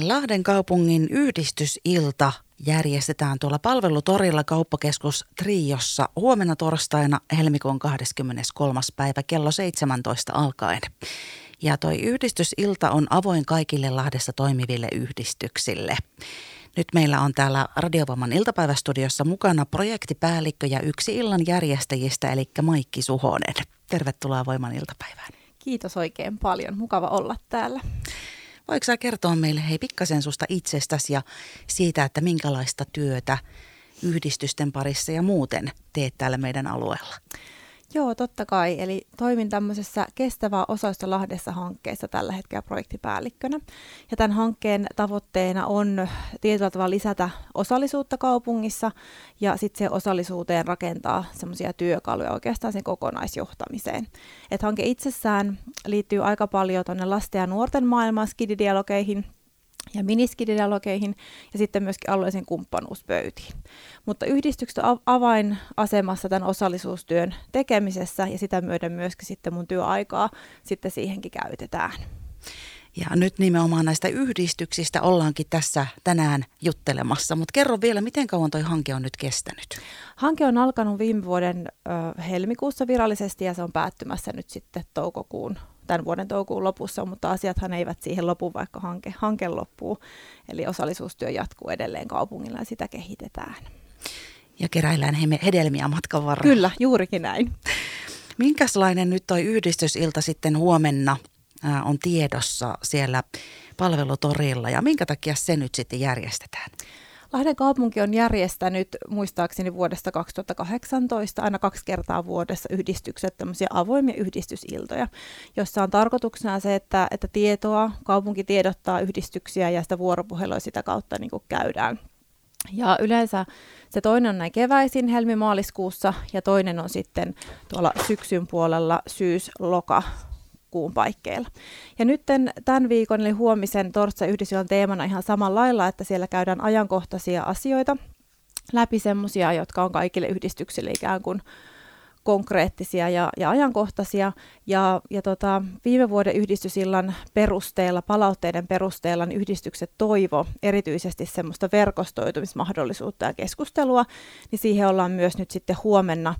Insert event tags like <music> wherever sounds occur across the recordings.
Lahden kaupungin yhdistysilta järjestetään tuolla palvelutorilla kauppakeskus Triossa huomenna torstaina helmikuun 23. päivä kello 17 alkaen. Ja toi yhdistysilta on avoin kaikille Lahdessa toimiville yhdistyksille. Nyt meillä on täällä Radiovoiman iltapäivästudiossa mukana projektipäällikkö ja yksi illan järjestäjistä, eli Maikki Suhonen. Tervetuloa Voiman iltapäivään. Kiitos oikein paljon. Mukava olla täällä. Voiko sä kertoa meille hei pikkasen susta itsestäsi ja siitä, että minkälaista työtä yhdistysten parissa ja muuten teet täällä meidän alueella? Joo, totta kai. Eli toimin tämmöisessä kestävää osausta Lahdessa hankkeessa tällä hetkellä projektipäällikkönä. Ja tämän hankkeen tavoitteena on tietyllä tavalla lisätä osallisuutta kaupungissa ja sitten se osallisuuteen rakentaa semmoisia työkaluja oikeastaan sen kokonaisjohtamiseen. Et hanke itsessään liittyy aika paljon tuonne lasten ja nuorten maailmaan, skididialogeihin – ja miniskidialogeihin ja sitten myöskin alueellisen kumppanuuspöytiin. Mutta yhdistykset on avainasemassa tämän osallisuustyön tekemisessä ja sitä myöden myöskin sitten mun työaikaa sitten siihenkin käytetään. Ja nyt nimenomaan näistä yhdistyksistä ollaankin tässä tänään juttelemassa, mutta kerro vielä, miten kauan tuo hanke on nyt kestänyt? Hanke on alkanut viime vuoden ö, helmikuussa virallisesti ja se on päättymässä nyt sitten toukokuun tämän vuoden toukokuun lopussa, mutta asiathan eivät siihen lopu, vaikka hanke, hanke loppuu. Eli osallisuustyö jatkuu edelleen kaupungilla ja sitä kehitetään. Ja keräillään hedelmiä matkan varrella. Kyllä, juurikin näin. Minkälainen nyt toi yhdistysilta sitten huomenna on tiedossa siellä palvelutorilla ja minkä takia se nyt sitten järjestetään? Lahden kaupunki on järjestänyt muistaakseni vuodesta 2018 aina kaksi kertaa vuodessa yhdistykset, tämmöisiä avoimia yhdistysiltoja, jossa on tarkoituksena se, että, että tietoa, kaupunki tiedottaa yhdistyksiä ja sitä vuoropuhelua sitä kautta niin kuin käydään. Ja yleensä se toinen on näin keväisin helmi-maaliskuussa ja toinen on sitten tuolla syksyn puolella syys-loka kuun paikkeilla. Ja nyt tämän viikon eli huomisen torstai yhdistyön teemana ihan samalla lailla, että siellä käydään ajankohtaisia asioita läpi semmoisia, jotka on kaikille yhdistyksille ikään kuin konkreettisia ja, ja ajankohtaisia. Ja, ja tota, viime vuoden yhdistysillan perusteella, palautteiden perusteella, niin yhdistykset toivo erityisesti semmoista verkostoitumismahdollisuutta ja keskustelua, niin siihen ollaan myös nyt sitten huomenna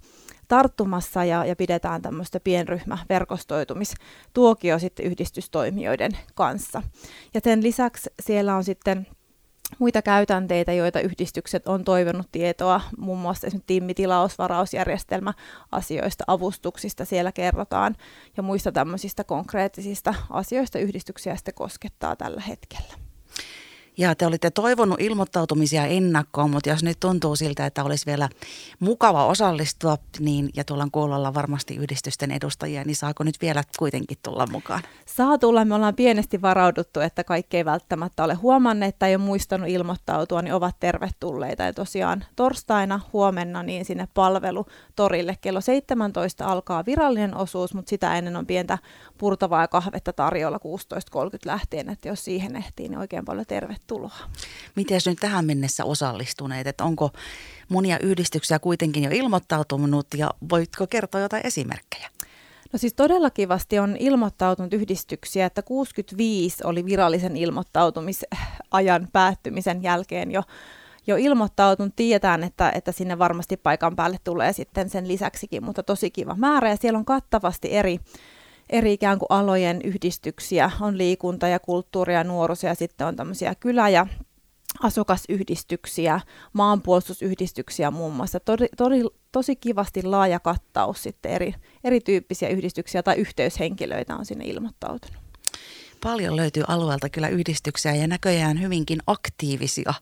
tarttumassa ja, ja pidetään tämmöistä pienryhmäverkostoitumistuokio sitten yhdistystoimijoiden kanssa. Ja sen lisäksi siellä on sitten muita käytänteitä, joita yhdistykset on toivonut tietoa, muun muassa esimerkiksi tiimitilausvarausjärjestelmä asioista, avustuksista siellä kerrotaan ja muista tämmöisistä konkreettisista asioista yhdistyksiä sitten koskettaa tällä hetkellä. Ja te olitte toivonut ilmoittautumisia ennakkoon, mutta jos nyt tuntuu siltä, että olisi vielä mukava osallistua, niin ja tuolla kuulolla varmasti yhdistysten edustajia, niin saako nyt vielä kuitenkin tulla mukaan? Saa tulla. Me ollaan pienesti varauduttu, että kaikki ei välttämättä ole huomanneet tai ei ole muistanut ilmoittautua, niin ovat tervetulleita. Ja tosiaan torstaina huomenna niin sinne palvelutorille kello 17 alkaa virallinen osuus, mutta sitä ennen on pientä purtavaa kahvetta tarjolla 16.30 lähtien, että jos siihen ehtii, niin oikein paljon tervetuloa tervetuloa. Miten nyt tähän mennessä osallistuneet, että onko monia yhdistyksiä kuitenkin jo ilmoittautunut ja voitko kertoa jotain esimerkkejä? No siis todella kivasti on ilmoittautunut yhdistyksiä, että 65 oli virallisen ilmoittautumisajan päättymisen jälkeen jo jo ilmoittautunut, tiedetään, että, että sinne varmasti paikan päälle tulee sitten sen lisäksikin, mutta tosi kiva määrä ja siellä on kattavasti eri eri ikään kuin alojen yhdistyksiä. On liikunta ja kulttuuria ja ja sitten on tämmöisiä kylä- ja asukasyhdistyksiä, maanpuolustusyhdistyksiä muun muassa. Tori, tori, tosi kivasti laaja kattaus sitten eri, erityyppisiä yhdistyksiä tai yhteyshenkilöitä on sinne ilmoittautunut. Paljon löytyy alueelta kyllä yhdistyksiä ja näköjään hyvinkin aktiivisia.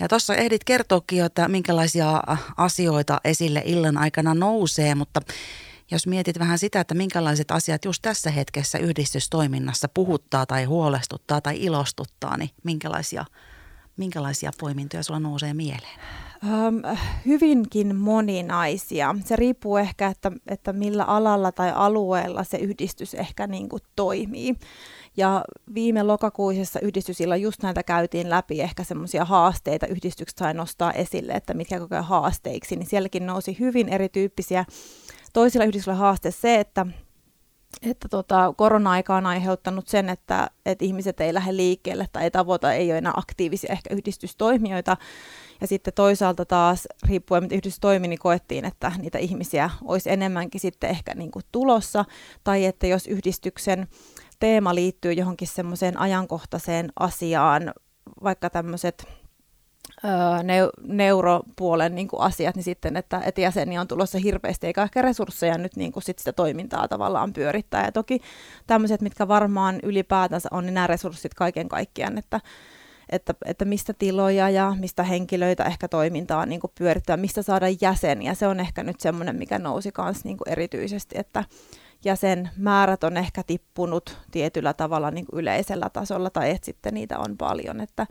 Ja tuossa ehdit kertoakin, että minkälaisia asioita esille illan aikana nousee, mutta jos mietit vähän sitä, että minkälaiset asiat just tässä hetkessä yhdistystoiminnassa puhuttaa tai huolestuttaa tai ilostuttaa, niin minkälaisia, minkälaisia poimintoja sulla nousee mieleen? Um, hyvinkin moninaisia. Se riippuu ehkä, että, että millä alalla tai alueella se yhdistys ehkä niin kuin toimii. Ja viime lokakuisessa yhdistysillä just näitä käytiin läpi, ehkä semmoisia haasteita yhdistykset sai nostaa esille, että mitkä kokee haasteiksi, niin sielläkin nousi hyvin erityyppisiä Toisilla yhdistyksillä haaste se, että että tota, korona-aika on aiheuttanut sen, että, että ihmiset ei lähde liikkeelle tai ei tavoita, ei ole enää aktiivisia ehkä yhdistystoimijoita. Ja sitten toisaalta taas, riippuen mitä yhdistys toimi, niin koettiin, että niitä ihmisiä olisi enemmänkin sitten ehkä niin kuin tulossa. Tai että jos yhdistyksen teema liittyy johonkin semmoiseen ajankohtaiseen asiaan, vaikka tämmöiset neuropuolen niin kuin asiat, niin sitten, että, että jäseniä on tulossa hirveästi, eikä ehkä resursseja nyt niin kuin sit sitä toimintaa tavallaan pyörittää. Ja toki tämmöiset, mitkä varmaan ylipäätänsä on, niin nämä resurssit kaiken kaikkiaan, että, että, että mistä tiloja ja mistä henkilöitä ehkä toimintaa niin kuin pyörittää, mistä saada jäseniä. Se on ehkä nyt semmoinen, mikä nousi myös niin erityisesti, että jäsenmäärät on ehkä tippunut tietyllä tavalla niin kuin yleisellä tasolla tai että sitten niitä on paljon, että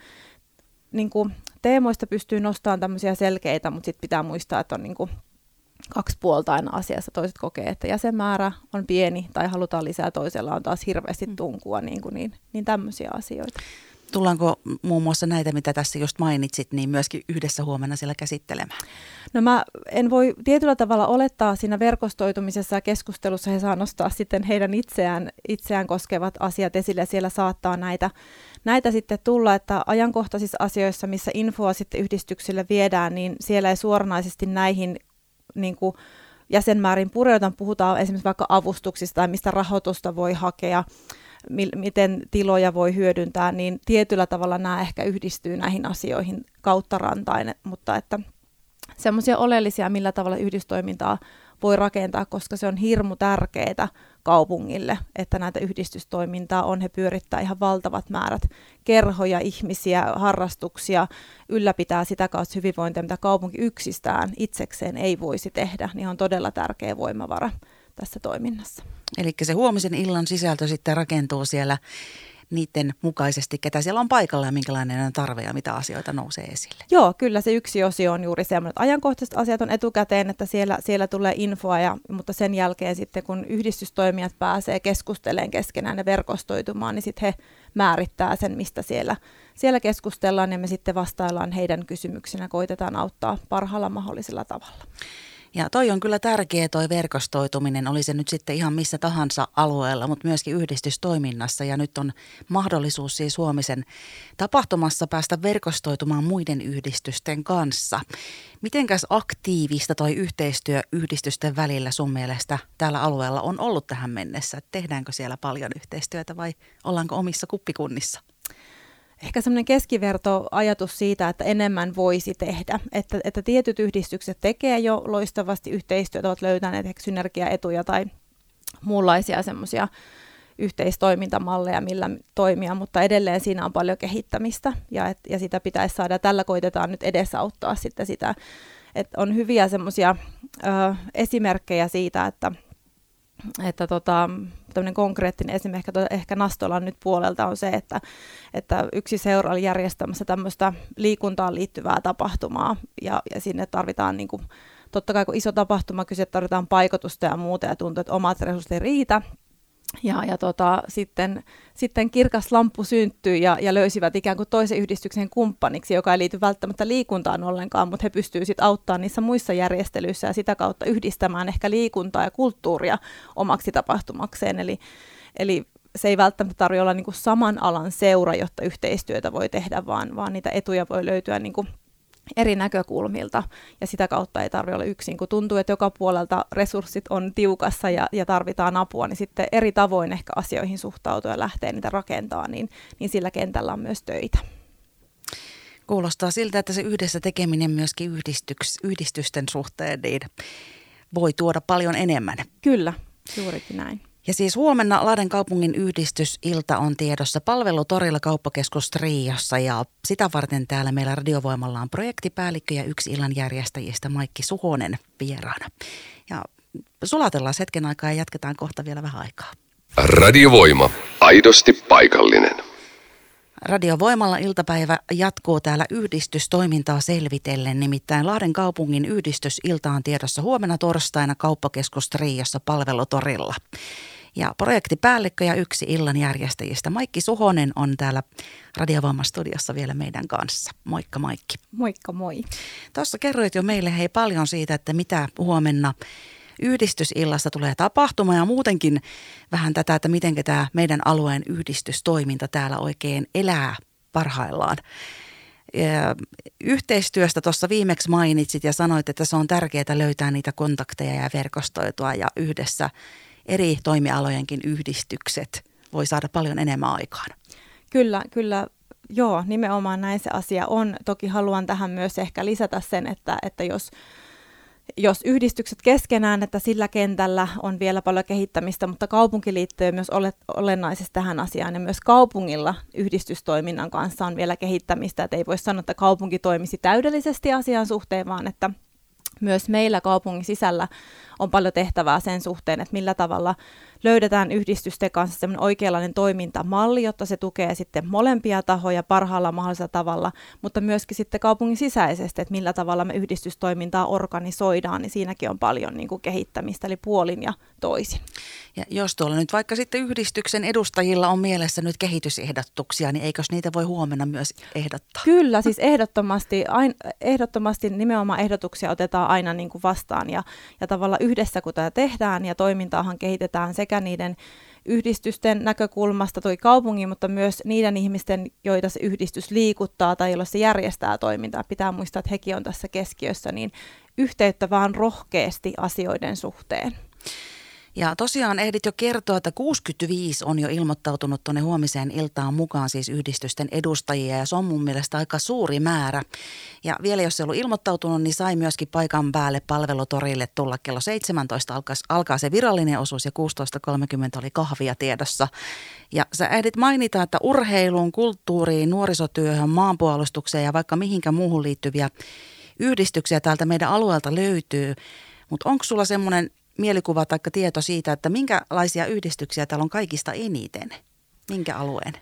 niin kuin, teemoista pystyy nostamaan tämmöisiä selkeitä, mutta sitten pitää muistaa, että on niin kuin, kaksi puolta aina asiassa. Toiset kokee, että jäsenmäärä on pieni tai halutaan lisää, toisella on taas hirveästi mm. tunkua, niin, kuin niin, niin tämmöisiä asioita. Tullaanko muun muassa näitä, mitä tässä just mainitsit, niin myöskin yhdessä huomenna siellä käsittelemään? No mä en voi tietyllä tavalla olettaa siinä verkostoitumisessa ja keskustelussa he saa nostaa sitten heidän itseään, itseään koskevat asiat esille. Siellä saattaa näitä, näitä sitten tulla, että ajankohtaisissa asioissa, missä infoa sitten yhdistyksille viedään, niin siellä ei suoranaisesti näihin niin kuin jäsenmäärin pureudutaan. Puhutaan esimerkiksi vaikka avustuksista tai mistä rahoitusta voi hakea miten tiloja voi hyödyntää, niin tietyllä tavalla nämä ehkä yhdistyy näihin asioihin kautta rantain, mutta että semmoisia oleellisia, millä tavalla yhdistoimintaa voi rakentaa, koska se on hirmu tärkeää kaupungille, että näitä yhdistystoimintaa on. He pyörittää ihan valtavat määrät kerhoja, ihmisiä, harrastuksia, ylläpitää sitä kautta hyvinvointia, mitä kaupunki yksistään itsekseen ei voisi tehdä, niin on todella tärkeä voimavara tässä toiminnassa. Eli se huomisen illan sisältö sitten rakentuu siellä niiden mukaisesti, ketä siellä on paikalla ja minkälainen on tarve ja mitä asioita nousee esille. Joo, kyllä se yksi osio on juuri semmoinen, että ajankohtaiset asiat on etukäteen, että siellä, siellä tulee infoa, ja, mutta sen jälkeen sitten kun yhdistystoimijat pääsee keskustelemaan keskenään ja verkostoitumaan, niin sitten he määrittää sen, mistä siellä, siellä keskustellaan ja me sitten vastaillaan heidän kysymyksinä, koitetaan auttaa parhaalla mahdollisella tavalla. Ja toi on kyllä tärkeä toi verkostoituminen, oli se nyt sitten ihan missä tahansa alueella, mutta myöskin yhdistystoiminnassa. Ja nyt on mahdollisuus siis huomisen tapahtumassa päästä verkostoitumaan muiden yhdistysten kanssa. Mitenkäs aktiivista toi yhteistyö yhdistysten välillä sun mielestä täällä alueella on ollut tähän mennessä? Tehdäänkö siellä paljon yhteistyötä vai ollaanko omissa kuppikunnissa? Ehkä semmoinen keskivertoajatus siitä, että enemmän voisi tehdä. Että, että tietyt yhdistykset tekee jo loistavasti yhteistyötä, ovat löytäneet ehkä synergiaetuja tai muunlaisia semmoisia yhteistoimintamalleja, millä toimia, mutta edelleen siinä on paljon kehittämistä ja, et, ja sitä pitäisi saada. Tällä koitetaan nyt edesauttaa sitten sitä, että on hyviä semmoisia esimerkkejä siitä, että – että tota, tämmöinen konkreettinen esimerkki ehkä, ehkä Nastolan nyt puolelta on se, että, että yksi seura oli järjestämässä tämmöistä liikuntaan liittyvää tapahtumaa ja, ja sinne tarvitaan niin kuin, totta kai kun iso tapahtuma kyse, tarvitaan paikotusta ja muuta ja tuntuu, että omat resurssit ei riitä, ja, ja tota, sitten, sitten kirkas lamppu synttyi ja, ja löysivät ikään kuin toisen yhdistyksen kumppaniksi, joka ei liity välttämättä liikuntaan ollenkaan, mutta he pystyvät sitten auttamaan niissä muissa järjestelyissä ja sitä kautta yhdistämään ehkä liikuntaa ja kulttuuria omaksi tapahtumakseen. Eli, eli se ei välttämättä tarvitse olla niin saman alan seura, jotta yhteistyötä voi tehdä, vaan, vaan niitä etuja voi löytyä niin kuin eri näkökulmilta ja sitä kautta ei tarvitse olla yksin. Kun tuntuu, että joka puolelta resurssit on tiukassa ja, ja tarvitaan apua, niin sitten eri tavoin ehkä asioihin suhtautua ja lähteä niitä rakentaa, niin, niin sillä kentällä on myös töitä. Kuulostaa siltä, että se yhdessä tekeminen myöskin yhdistyks, yhdistysten suhteen niin voi tuoda paljon enemmän. Kyllä, juurikin näin. Ja siis huomenna Lahden kaupungin yhdistysilta on tiedossa palvelutorilla kauppakeskus Triossa ja sitä varten täällä meillä radiovoimalla on projektipäällikkö ja yksi illan järjestäjistä Maikki Suhonen vieraana. Ja sulatellaan hetken aikaa ja jatketaan kohta vielä vähän aikaa. Radiovoima. Aidosti paikallinen. Radiovoimalla iltapäivä jatkuu täällä yhdistystoimintaa selvitellen, nimittäin Lahden kaupungin yhdistysilta on tiedossa huomenna torstaina kauppakeskus Triossa palvelutorilla. Ja projektipäällikkö ja yksi illan järjestäjistä Maikki Suhonen on täällä Radiovoima-studiossa vielä meidän kanssa. Moikka Maikki. Moikka moi. Tuossa kerroit jo meille hei paljon siitä, että mitä huomenna yhdistysillasta tulee tapahtuma ja muutenkin vähän tätä, että miten tämä meidän alueen yhdistystoiminta täällä oikein elää parhaillaan. Yhteistyöstä tuossa viimeksi mainitsit ja sanoit, että se on tärkeää löytää niitä kontakteja ja verkostoitua ja yhdessä eri toimialojenkin yhdistykset voi saada paljon enemmän aikaan. Kyllä, kyllä. Joo, nimenomaan näin se asia on. Toki haluan tähän myös ehkä lisätä sen, että, että jos jos yhdistykset keskenään, että sillä kentällä on vielä paljon kehittämistä, mutta kaupunki liittyy myös olennaisesti tähän asiaan ja myös kaupungilla yhdistystoiminnan kanssa on vielä kehittämistä, että ei voi sanoa, että kaupunki toimisi täydellisesti asian suhteen, vaan että myös meillä kaupungin sisällä on paljon tehtävää sen suhteen, että millä tavalla löydetään yhdistysten kanssa semmoinen oikeanlainen toimintamalli, jotta se tukee sitten molempia tahoja parhaalla mahdollisella tavalla, mutta myöskin sitten kaupungin sisäisesti, että millä tavalla me yhdistystoimintaa organisoidaan, niin siinäkin on paljon niin kuin kehittämistä, eli puolin ja toisin. Ja jos tuolla nyt vaikka sitten yhdistyksen edustajilla on mielessä nyt kehitysehdotuksia, niin eikös niitä voi huomenna myös ehdottaa? Kyllä, siis ehdottomasti, ain, ehdottomasti nimenomaan ehdotuksia otetaan aina niin kuin vastaan ja, ja tavallaan yhdessä kun tätä tehdään ja toimintaahan kehitetään sekä niiden yhdistysten näkökulmasta toi kaupungin, mutta myös niiden ihmisten, joita se yhdistys liikuttaa tai joilla se järjestää toimintaa. Pitää muistaa, että hekin on tässä keskiössä, niin yhteyttä vaan rohkeasti asioiden suhteen. Ja tosiaan ehdit jo kertoa, että 65 on jo ilmoittautunut tuonne huomiseen iltaan mukaan siis yhdistysten edustajia ja se on mun mielestä aika suuri määrä. Ja vielä jos se ollut ilmoittautunut, niin sai myöskin paikan päälle palvelutorille tulla kello 17 alkaa, alkaa se virallinen osuus ja 16.30 oli kahvia tiedossa. Ja sä ehdit mainita, että urheiluun, kulttuuriin, nuorisotyöhön, maanpuolustukseen ja vaikka mihinkä muuhun liittyviä yhdistyksiä täältä meidän alueelta löytyy. Mutta onko sulla semmoinen mielikuva tai tieto siitä, että minkälaisia yhdistyksiä täällä on kaikista eniten? Minkä alueen?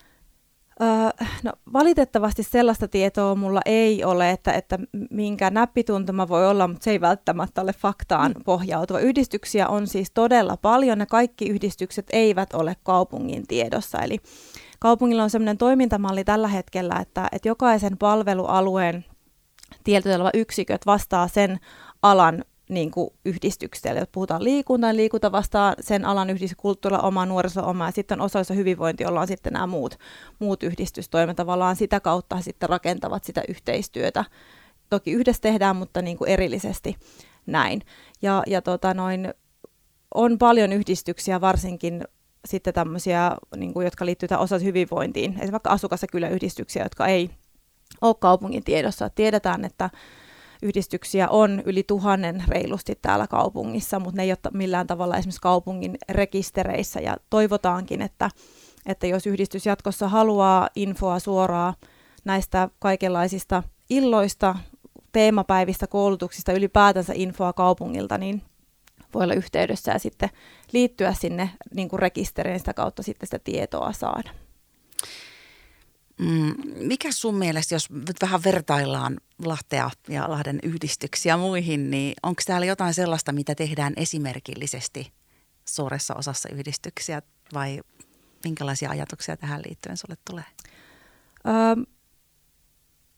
Öö, no, valitettavasti sellaista tietoa mulla ei ole, että, että minkä näppituntuma voi olla, mutta se ei välttämättä ole faktaan mm. pohjautuva. Yhdistyksiä on siis todella paljon ja kaikki yhdistykset eivät ole kaupungin tiedossa. Eli kaupungilla on sellainen toimintamalli tällä hetkellä, että, että jokaisen palvelualueen tietyllä yksiköt vastaa sen alan niin kuin yhdistykselle. Jos puhutaan liikunta, niin liikunta vastaa sen alan yhdistys, kulttuurilla oma, nuoriso oma, ja sitten osallisuus ja hyvinvointi, jolla on sitten nämä muut, muut yhdistystoimet. Tavallaan sitä kautta sitten rakentavat sitä yhteistyötä. Toki yhdessä tehdään, mutta niin kuin erillisesti näin. Ja, ja tota noin, on paljon yhdistyksiä, varsinkin sitten tämmöisiä, niin kuin, jotka liittyvät osa hyvinvointiin. Esimerkiksi vaikka asukas- ja kyläyhdistyksiä, jotka ei ole kaupungin tiedossa. Tiedetään, että yhdistyksiä on yli tuhannen reilusti täällä kaupungissa, mutta ne ei ole millään tavalla esimerkiksi kaupungin rekistereissä ja toivotaankin, että, että jos yhdistys jatkossa haluaa infoa suoraa näistä kaikenlaisista illoista, teemapäivistä, koulutuksista, ylipäätänsä infoa kaupungilta, niin voi olla yhteydessä ja sitten liittyä sinne niin rekisteriin sitä kautta sitten sitä tietoa saada. Mm, mikä sun mielestä, jos nyt vähän vertaillaan Lahtea ja Lahden yhdistyksiä muihin, niin onko täällä jotain sellaista, mitä tehdään esimerkillisesti suuressa osassa yhdistyksiä vai minkälaisia ajatuksia tähän liittyen sulle tulee? Öö,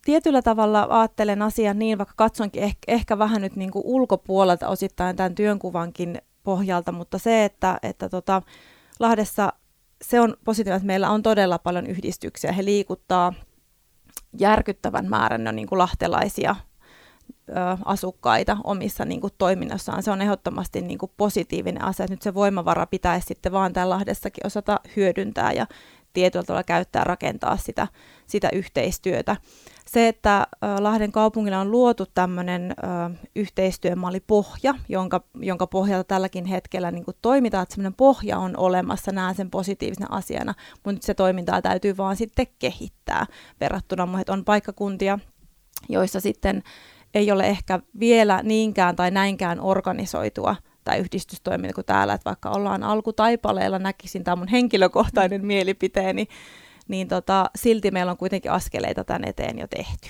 tietyllä tavalla ajattelen asian niin, vaikka katsonkin ehkä, ehkä vähän nyt niin kuin ulkopuolelta osittain tämän työnkuvankin pohjalta, mutta se, että, että tota, Lahdessa se on positiivista, että meillä on todella paljon yhdistyksiä. He liikuttaa järkyttävän määrän no, niin kuin lahtelaisia ö, asukkaita omissa niin kuin, toiminnassaan. Se on ehdottomasti niin kuin, positiivinen asia. Nyt se voimavara pitäisi sitten vaan täällä Lahdessakin osata hyödyntää ja tietyllä tavalla käyttää rakentaa sitä, sitä yhteistyötä. Se, että Lahden kaupungilla on luotu tämmöinen yhteistyömalli pohja, jonka, jonka pohjalta tälläkin hetkellä niin toimitaan, että semmoinen pohja on olemassa, näen sen positiivisena asiana, mutta nyt se toimintaa täytyy vaan sitten kehittää verrattuna muihin, on paikkakuntia, joissa sitten ei ole ehkä vielä niinkään tai näinkään organisoitua tai yhdistystoiminta kuin täällä, että vaikka ollaan alkutaipaleella, näkisin, tämä mun henkilökohtainen mielipiteeni, niin tota, silti meillä on kuitenkin askeleita tämän eteen jo tehty.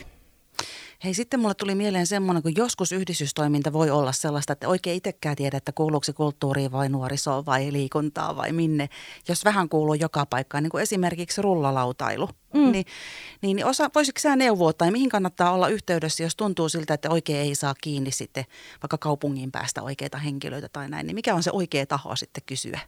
Hei, sitten mulle tuli mieleen semmoinen, kun joskus yhdistystoiminta voi olla sellaista, että oikein itsekään tiedä, että kuuluuko se kulttuuriin vai nuorisoon vai liikuntaa vai minne. Jos vähän kuuluu joka paikkaan, niin kuin esimerkiksi rullalautailu. Mm. Niin, niin osa, voisitko sä neuvoa tai mihin kannattaa olla yhteydessä, jos tuntuu siltä, että oikein ei saa kiinni sitten vaikka kaupungin päästä oikeita henkilöitä tai näin, niin mikä on se oikea taho sitten kysyä?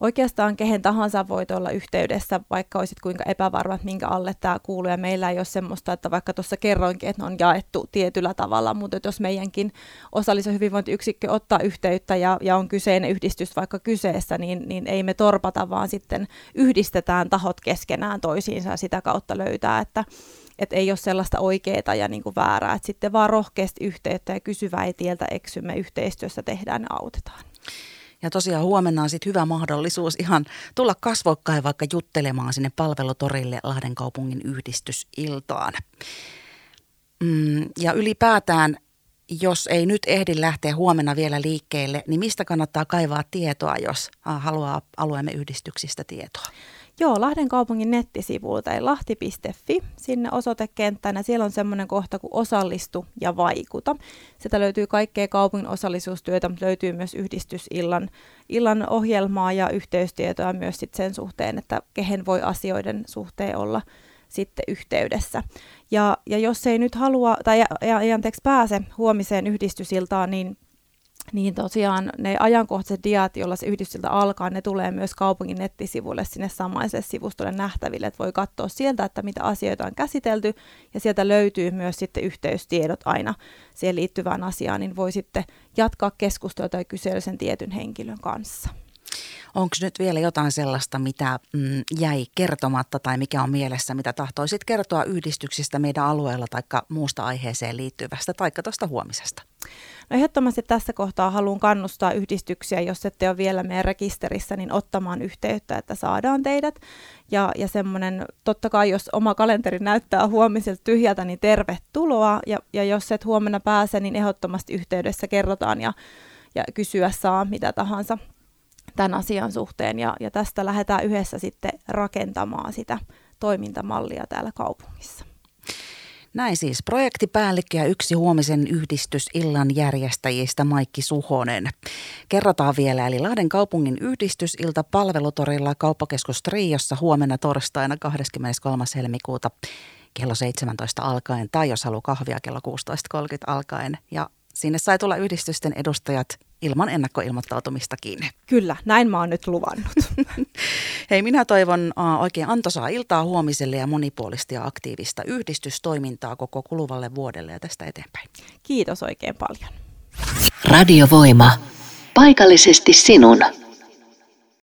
Oikeastaan kehen tahansa voit olla yhteydessä, vaikka olisit kuinka epävarma, minkä alle tämä kuuluu. Ja meillä ei ole semmoista, että vaikka tuossa kerroinkin, että ne on jaettu tietyllä tavalla, mutta jos meidänkin osallisen hyvinvointiyksikkö ottaa yhteyttä ja, ja on kyseinen yhdistys vaikka kyseessä, niin, niin ei me torpata, vaan sitten yhdistetään tahot keskenään toisiinsa ja sitä kautta löytää, että että ei ole sellaista oikeaa ja niin kuin väärää, että sitten vaan rohkeasti yhteyttä ja kysy väitieltä eksymme yhteistyössä tehdään ja autetaan. Ja tosiaan huomenna on sitten hyvä mahdollisuus ihan tulla kasvokkain vaikka juttelemaan sinne palvelutorille Lahden kaupungin yhdistysiltaan. Mm, ja ylipäätään, jos ei nyt ehdi lähteä huomenna vielä liikkeelle, niin mistä kannattaa kaivaa tietoa, jos haluaa alueemme yhdistyksistä tietoa? Joo, Lahden kaupungin nettisivuilta, eli lahti.fi, sinne osoitekenttänä. Siellä on semmoinen kohta kuin osallistu ja vaikuta. Sitä löytyy kaikkea kaupungin osallisuustyötä, mutta löytyy myös yhdistysillan illan ohjelmaa ja yhteystietoa myös sit sen suhteen, että kehen voi asioiden suhteen olla sitten yhteydessä. Ja, ja jos ei nyt halua tai anteeksi pääse huomiseen yhdistysiltaan, niin niin tosiaan ne ajankohtaiset diat, joilla se yhdistyltä alkaa, ne tulee myös kaupungin nettisivuille sinne samaiselle sivustolle nähtäville, että voi katsoa sieltä, että mitä asioita on käsitelty, ja sieltä löytyy myös sitten yhteystiedot aina siihen liittyvään asiaan, niin voi sitten jatkaa keskustelua tai kysellä sen tietyn henkilön kanssa. Onko nyt vielä jotain sellaista, mitä mm, jäi kertomatta tai mikä on mielessä, mitä tahtoisit kertoa yhdistyksistä meidän alueella tai muusta aiheeseen liittyvästä tai tuosta huomisesta? No ehdottomasti tässä kohtaa haluan kannustaa yhdistyksiä, jos ette ole vielä meidän rekisterissä, niin ottamaan yhteyttä, että saadaan teidät. Ja, ja semmoinen, totta kai jos oma kalenteri näyttää huomiselta tyhjältä, niin tervetuloa. Ja, ja jos et huomenna pääse, niin ehdottomasti yhteydessä kerrotaan ja, ja kysyä saa mitä tahansa tämän asian suhteen. Ja, ja tästä lähdetään yhdessä sitten rakentamaan sitä toimintamallia täällä kaupungissa. Näin siis projektipäällikkö ja yksi huomisen yhdistysillan järjestäjistä Maikki Suhonen. Kerrotaan vielä, eli Lahden kaupungin yhdistysilta palvelutorilla kauppakeskus Triossa huomenna torstaina 23. helmikuuta kello 17 alkaen tai jos haluaa kahvia kello 16.30 alkaen. Ja sinne sai tulla yhdistysten edustajat ilman ennakkoilmoittautumistakin. Kyllä, näin mä oon nyt luvannut. <laughs> Hei, minä toivon uh, oikein antoisaa iltaa huomiselle ja monipuolista ja aktiivista yhdistystoimintaa koko kuluvalle vuodelle ja tästä eteenpäin. Kiitos oikein paljon. Radiovoima. Paikallisesti sinun.